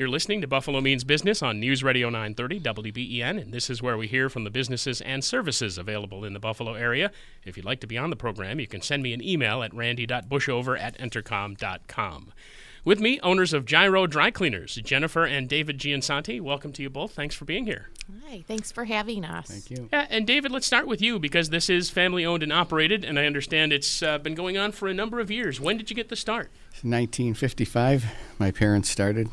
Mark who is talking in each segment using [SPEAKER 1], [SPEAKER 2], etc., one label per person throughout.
[SPEAKER 1] You're listening to Buffalo Means Business on News Radio 930 WBEN, and this is where we hear from the businesses and services available in the Buffalo area. If you'd like to be on the program, you can send me an email at randy.bushover at entercom.com. With me, owners of Giro Dry Cleaners, Jennifer and David Giansanti. Welcome to you both. Thanks for being here.
[SPEAKER 2] Hi, thanks for having us.
[SPEAKER 3] Thank you.
[SPEAKER 1] Yeah, and David, let's start with you because this is family owned and operated, and I understand it's uh, been going on for a number of years. When did you get the start?
[SPEAKER 3] 1955, my parents started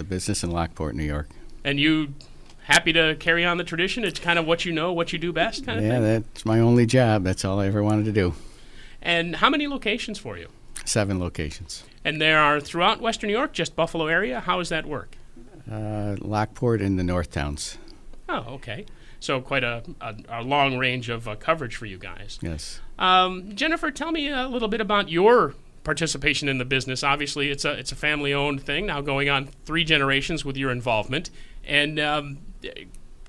[SPEAKER 3] the business in Lockport, New York.
[SPEAKER 1] And you happy to carry on the tradition? It's kind of what you know, what you do best, kind
[SPEAKER 3] yeah,
[SPEAKER 1] of thing.
[SPEAKER 3] that's my only job. That's all I ever wanted to do.
[SPEAKER 1] And how many locations for you?
[SPEAKER 3] Seven locations.
[SPEAKER 1] And there are throughout Western New York, just Buffalo area. How does that work?
[SPEAKER 3] Uh, Lockport and the North Towns.
[SPEAKER 1] Oh, okay. So quite a, a, a long range of uh, coverage for you guys.
[SPEAKER 3] Yes.
[SPEAKER 1] Um, Jennifer, tell me a little bit about your participation in the business. Obviously, it's a it's a family owned thing now, going on three generations with your involvement. And um,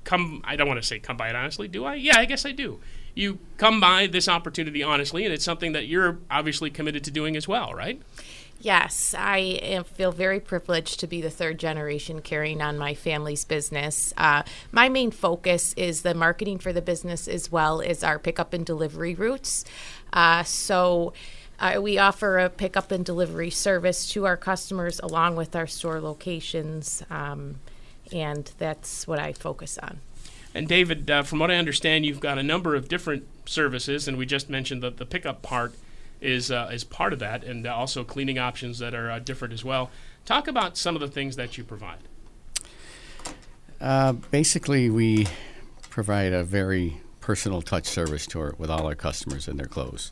[SPEAKER 1] come, I don't want to say come by it honestly, do I? Yeah, I guess I do. You come by this opportunity honestly, and it's something that you're obviously committed to doing as well, right?
[SPEAKER 2] Yes, I feel very privileged to be the third generation carrying on my family's business. Uh, my main focus is the marketing for the business as well as our pickup and delivery routes. Uh, so, uh, we offer a pickup and delivery service to our customers along with our store locations, um, and that's what I focus on.
[SPEAKER 1] And David, uh, from what I understand, you've got a number of different services, and we just mentioned that the pickup part is uh, is part of that, and also cleaning options that are uh, different as well. Talk about some of the things that you provide.
[SPEAKER 3] Uh, basically, we provide a very personal touch service to our, with all our customers and their clothes.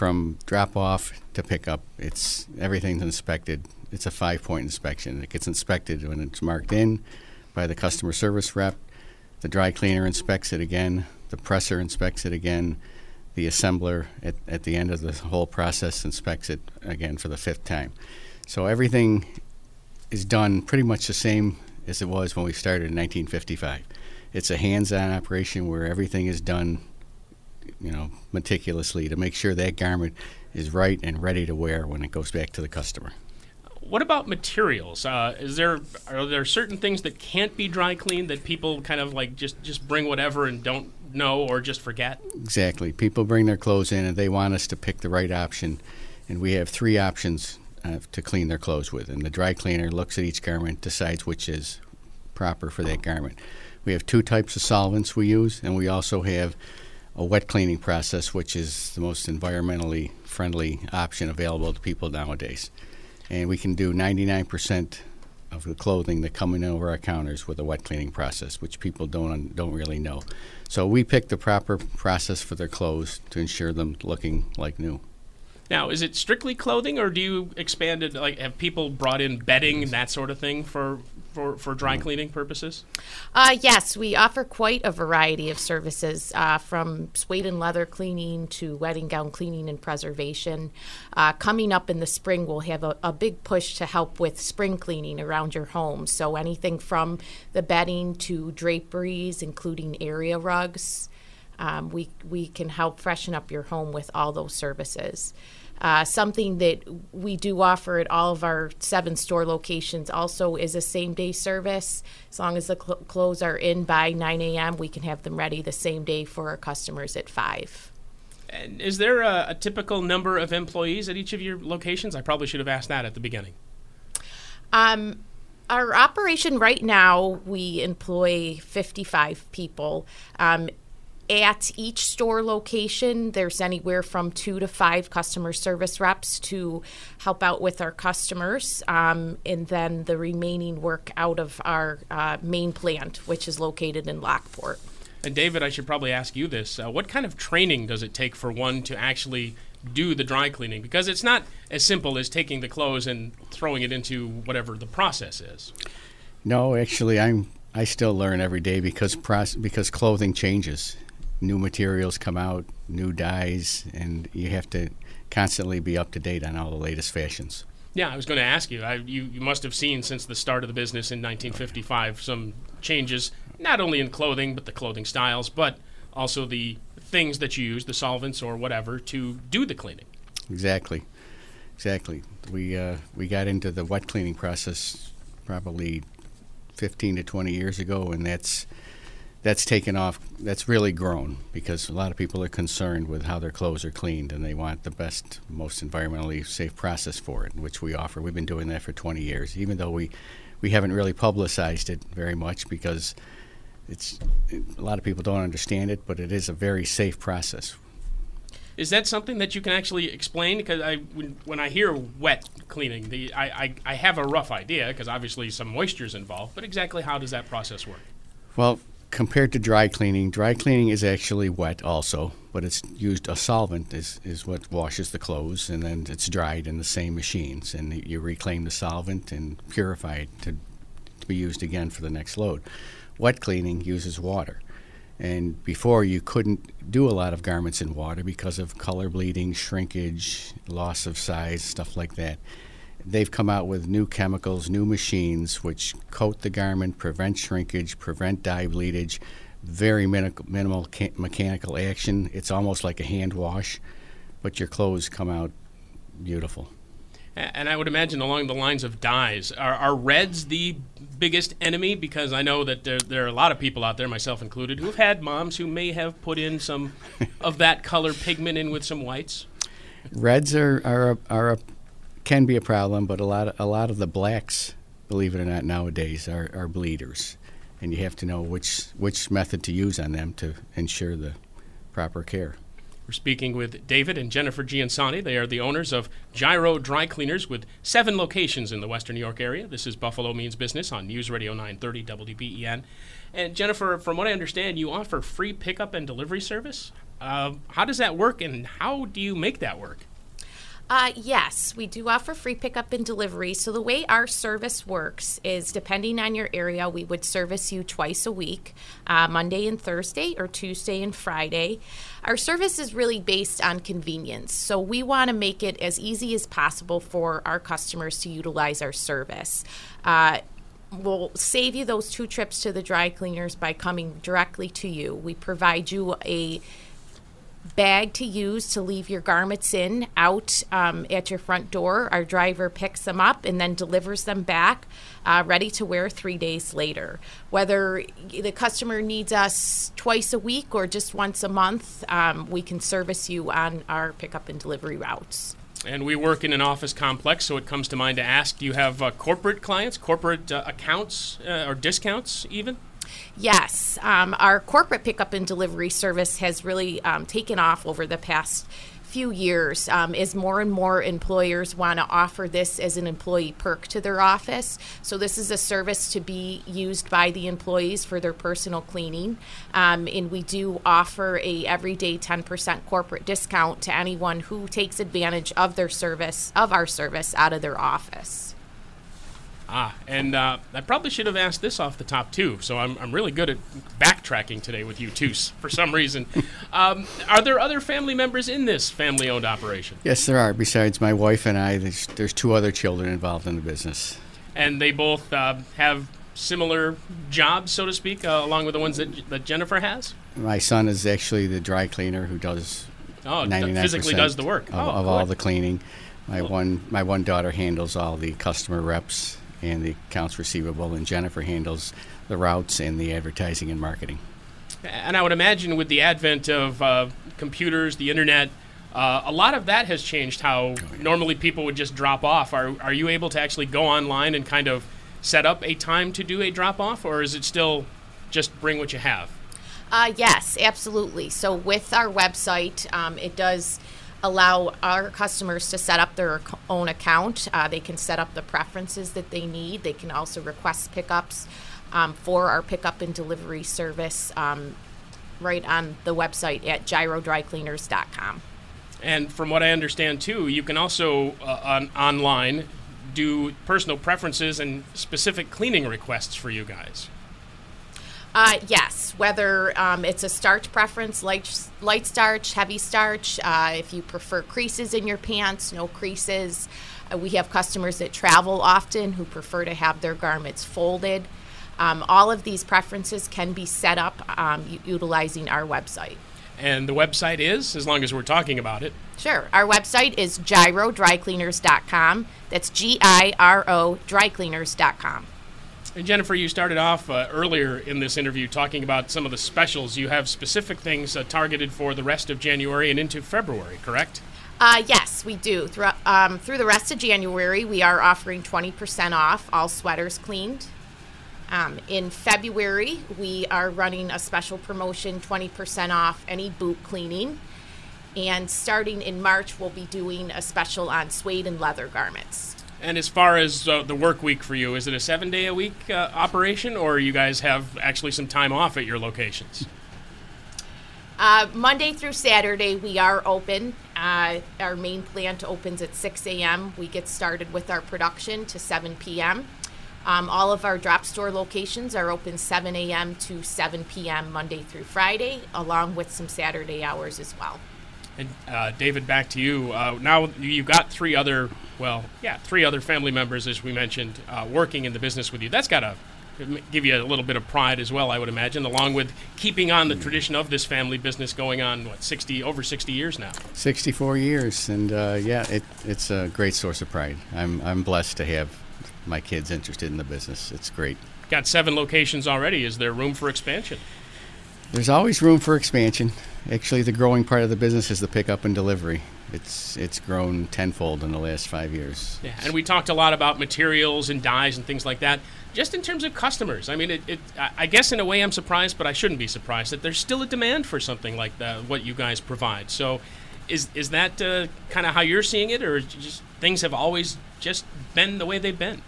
[SPEAKER 3] From drop off to pickup, it's everything's inspected. It's a five point inspection. It gets inspected when it's marked in by the customer service rep. The dry cleaner inspects it again. The presser inspects it again. The assembler at, at the end of the whole process inspects it again for the fifth time. So everything is done pretty much the same as it was when we started in 1955. It's a hands-on operation where everything is done, you know, meticulously to make sure that garment is right and ready to wear when it goes back to the customer.
[SPEAKER 1] What about materials? Uh, is there are there certain things that can't be dry cleaned that people kind of like just just bring whatever and don't know or just forget?
[SPEAKER 3] Exactly. People bring their clothes in and they want us to pick the right option, and we have three options uh, to clean their clothes with. And the dry cleaner looks at each garment, decides which is proper for that garment. We have two types of solvents we use, and we also have a wet cleaning process, which is the most environmentally friendly option available to people nowadays. And we can do 99% of the clothing that come in over our counters with a wet cleaning process, which people don't don't really know. So we pick the proper process for their clothes to ensure them looking like new.
[SPEAKER 1] Now, is it strictly clothing, or do you expand it? Like, have people brought in bedding and that sort of thing for for, for dry cleaning purposes?
[SPEAKER 2] Uh, yes, we offer quite a variety of services uh, from suede and leather cleaning to wedding gown cleaning and preservation. Uh, coming up in the spring, we'll have a, a, big push to help with spring cleaning around your home. So anything from the bedding to draperies, including area rugs. Um, we, we can help freshen up your home with all those services. Uh, something that we do offer at all of our seven store locations also is a same day service. As long as the cl- clothes are in by 9 a.m., we can have them ready the same day for our customers at 5.
[SPEAKER 1] And is there a, a typical number of employees at each of your locations? I probably should have asked that at the beginning.
[SPEAKER 2] Um, our operation right now, we employ 55 people. Um, at each store location, there's anywhere from two to five customer service reps to help out with our customers. Um, and then the remaining work out of our uh, main plant, which is located in Lockport.
[SPEAKER 1] And David, I should probably ask you this: uh, What kind of training does it take for one to actually do the dry cleaning? Because it's not as simple as taking the clothes and throwing it into whatever the process is.
[SPEAKER 3] No, actually, I'm I still learn every day because proce- because clothing changes, new materials come out, new dyes, and you have to constantly be up to date on all the latest fashions.
[SPEAKER 1] Yeah, I was going to ask you. I, you. You must have seen since the start of the business in 1955 some changes, not only in clothing, but the clothing styles, but also the things that you use, the solvents or whatever, to do the cleaning.
[SPEAKER 3] Exactly, exactly. We uh, we got into the wet cleaning process probably 15 to 20 years ago, and that's that's taken off. That's really grown because a lot of people are concerned with how their clothes are cleaned, and they want the best, most environmentally safe process for it, which we offer. We've been doing that for 20 years, even though we we haven't really publicized it very much because it's a lot of people don't understand it, but it is a very safe process.
[SPEAKER 1] Is that something that you can actually explain? Because I, when, when I hear wet cleaning, the I, I, I have a rough idea because obviously some moisture is involved. But exactly how does that process work?
[SPEAKER 3] Well, compared to dry cleaning, dry cleaning is actually wet also, but it's used a solvent is, is what washes the clothes, and then it's dried in the same machines, and you reclaim the solvent and purify it to, to be used again for the next load. Wet cleaning uses water. And before you couldn't do a lot of garments in water because of color bleeding, shrinkage, loss of size, stuff like that. They've come out with new chemicals, new machines which coat the garment, prevent shrinkage, prevent dye bleedage, very minimal mechanical action. It's almost like a hand wash, but your clothes come out beautiful.
[SPEAKER 1] And I would imagine along the lines of dyes, are, are reds the biggest enemy? Because I know that there, there, are a lot of people out there, myself included, who've had moms who may have put in some of that color pigment in with some whites.
[SPEAKER 3] Reds are are a, are a, can be a problem, but a lot of, a lot of the blacks, believe it or not, nowadays are, are bleeders, and you have to know which which method to use on them to ensure the proper care.
[SPEAKER 1] We're speaking with David and Jennifer Giansani. They are the owners of Giro Dry Cleaners with seven locations in the Western New York area. This is Buffalo Means Business on News Radio 930 WBEN. And Jennifer, from what I understand, you offer free pickup and delivery service. Uh, how does that work, and how do you make that work?
[SPEAKER 2] Uh, yes, we do offer free pickup and delivery. So, the way our service works is depending on your area, we would service you twice a week uh, Monday and Thursday, or Tuesday and Friday. Our service is really based on convenience. So, we want to make it as easy as possible for our customers to utilize our service. Uh, we'll save you those two trips to the dry cleaners by coming directly to you. We provide you a bag to use to leave your garments in out um, at your front door. Our driver picks them up and then delivers them back, uh, ready to wear three days later. Whether the customer needs us twice a week or just once a month, um, we can service you on our pickup and delivery routes.
[SPEAKER 1] And we work in an office complex, so it comes to mind to ask do you have uh, corporate clients, corporate uh, accounts, uh, or discounts even?
[SPEAKER 2] Yes, um, our corporate pickup and delivery service has really um, taken off over the past few years um, as more and more employers want to offer this as an employee perk to their office. So this is a service to be used by the employees for their personal cleaning, um, and we do offer a everyday 10% corporate discount to anyone who takes advantage of their service of our service out of their office.
[SPEAKER 1] Ah, and uh, I probably should have asked this off the top too. So I'm, I'm really good at backtracking today with you too, for some reason. Um, are there other family members in this family-owned operation?
[SPEAKER 3] Yes, there are. Besides my wife and I, there's, there's two other children involved in the business.
[SPEAKER 1] And they both uh, have similar jobs, so to speak, uh, along with the ones that, that Jennifer has.
[SPEAKER 3] My son is actually the dry cleaner who does
[SPEAKER 1] oh, 99% physically does the work
[SPEAKER 3] of,
[SPEAKER 1] oh,
[SPEAKER 3] of all the cleaning. My one my one daughter handles all the customer reps and the accounts receivable, and Jennifer handles the routes and the advertising and marketing.
[SPEAKER 1] And I would imagine with the advent of uh, computers, the internet, uh, a lot of that has changed how oh, yeah. normally people would just drop off. Are, are you able to actually go online and kind of set up a time to do a drop off, or is it still just bring what you have?
[SPEAKER 2] Uh, yes, absolutely. So with our website, um, it does allow our customers to set up their own account. Uh, they can set up the preferences that they need. They can also request pickups um, for our pickup and delivery service um, right on the website at girodrycleaners.com.
[SPEAKER 1] And from what I understand too, you can also uh, on, online do personal preferences and specific cleaning requests for you guys.
[SPEAKER 2] Uh, yes, whether um, it's a starch preference, light, light starch, heavy starch, uh, if you prefer creases in your pants, no creases. Uh, we have customers that travel often who prefer to have their garments folded. Um, all of these preferences can be set up um, utilizing our website.
[SPEAKER 1] And the website is, as long as we're talking about it.
[SPEAKER 2] Sure. Our website is girodrycleaners.com. That's G I R O drycleaners.com.
[SPEAKER 1] And Jennifer, you started off uh, earlier in this interview talking about some of the specials. You have specific things uh, targeted for the rest of January and into February, correct?
[SPEAKER 2] Uh, yes, we do. Through, um, through the rest of January, we are offering 20% off all sweaters cleaned. Um, in February, we are running a special promotion 20% off any boot cleaning. And starting in March, we'll be doing a special on suede and leather garments.
[SPEAKER 1] And as far as uh, the work week for you, is it a seven day a week uh, operation, or you guys have actually some time off at your locations?
[SPEAKER 2] Uh, Monday through Saturday, we are open. Uh, our main plant opens at 6 a.m. We get started with our production to 7 p.m. Um, all of our drop store locations are open 7 a.m. to 7 p.m. Monday through Friday, along with some Saturday hours as well.
[SPEAKER 1] And uh, David, back to you. Uh, now you've got three other, well, yeah, three other family members, as we mentioned, uh, working in the business with you. That's got to give you a little bit of pride as well, I would imagine, along with keeping on the tradition of this family business going on what 60 over 60 years now.
[SPEAKER 3] 64 years, and uh, yeah, it, it's a great source of pride. I'm I'm blessed to have my kids interested in the business. It's great.
[SPEAKER 1] Got seven locations already. Is there room for expansion?
[SPEAKER 3] There's always room for expansion. Actually, the growing part of the business is the pickup and delivery. It's it's grown tenfold in the last five years.
[SPEAKER 1] Yeah, and we talked a lot about materials and dyes and things like that. Just in terms of customers, I mean, it, it, I guess in a way I'm surprised, but I shouldn't be surprised that there's still a demand for something like that, what you guys provide. So, is is that uh, kind of how you're seeing it, or just things have always just been the way they've been?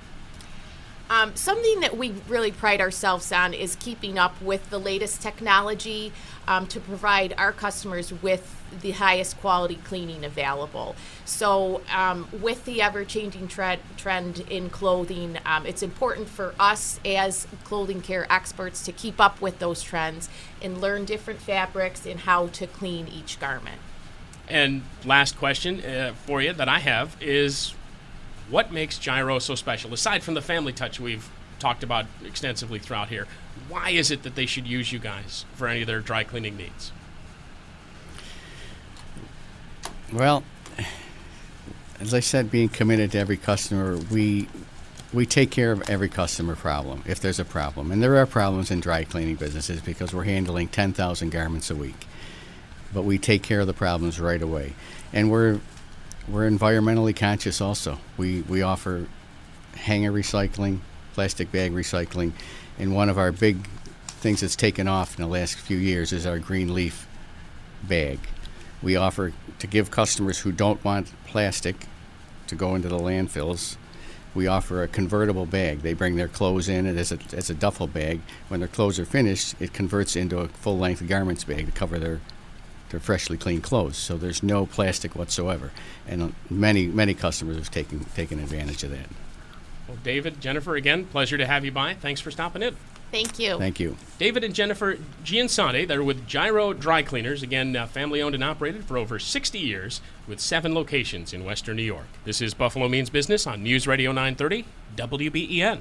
[SPEAKER 2] Um, something that we really pride ourselves on is keeping up with the latest technology um, to provide our customers with the highest quality cleaning available. So, um, with the ever changing tre- trend in clothing, um, it's important for us as clothing care experts to keep up with those trends and learn different fabrics and how to clean each garment.
[SPEAKER 1] And last question uh, for you that I have is what makes Giro so special? Aside from the family touch we've talked about extensively throughout here, why is it that they should use you guys for any of their dry cleaning needs?
[SPEAKER 3] Well, as I said, being committed to every customer, we we take care of every customer problem if there's a problem, and there are problems in dry cleaning businesses because we're handling 10,000 garments a week. But we take care of the problems right away, and we're we're environmentally conscious also. We we offer hanger recycling, plastic bag recycling, and one of our big things that's taken off in the last few years is our green leaf bag. We offer to give customers who don't want plastic to go into the landfills. We offer a convertible bag. They bring their clothes in, and as a, as a duffel bag, when their clothes are finished, it converts into a full length garments bag to cover their their freshly cleaned clothes. So there's no plastic whatsoever, and many many customers have taken taken advantage of that.
[SPEAKER 1] Well, David, Jennifer, again, pleasure to have you by. Thanks for stopping in.
[SPEAKER 2] Thank you.
[SPEAKER 3] Thank you.
[SPEAKER 1] David and Jennifer Giansani, they're with Giro Dry Cleaners, again, uh, family owned and operated for over 60 years with seven locations in Western New York. This is Buffalo Means Business on News Radio 930, WBEN.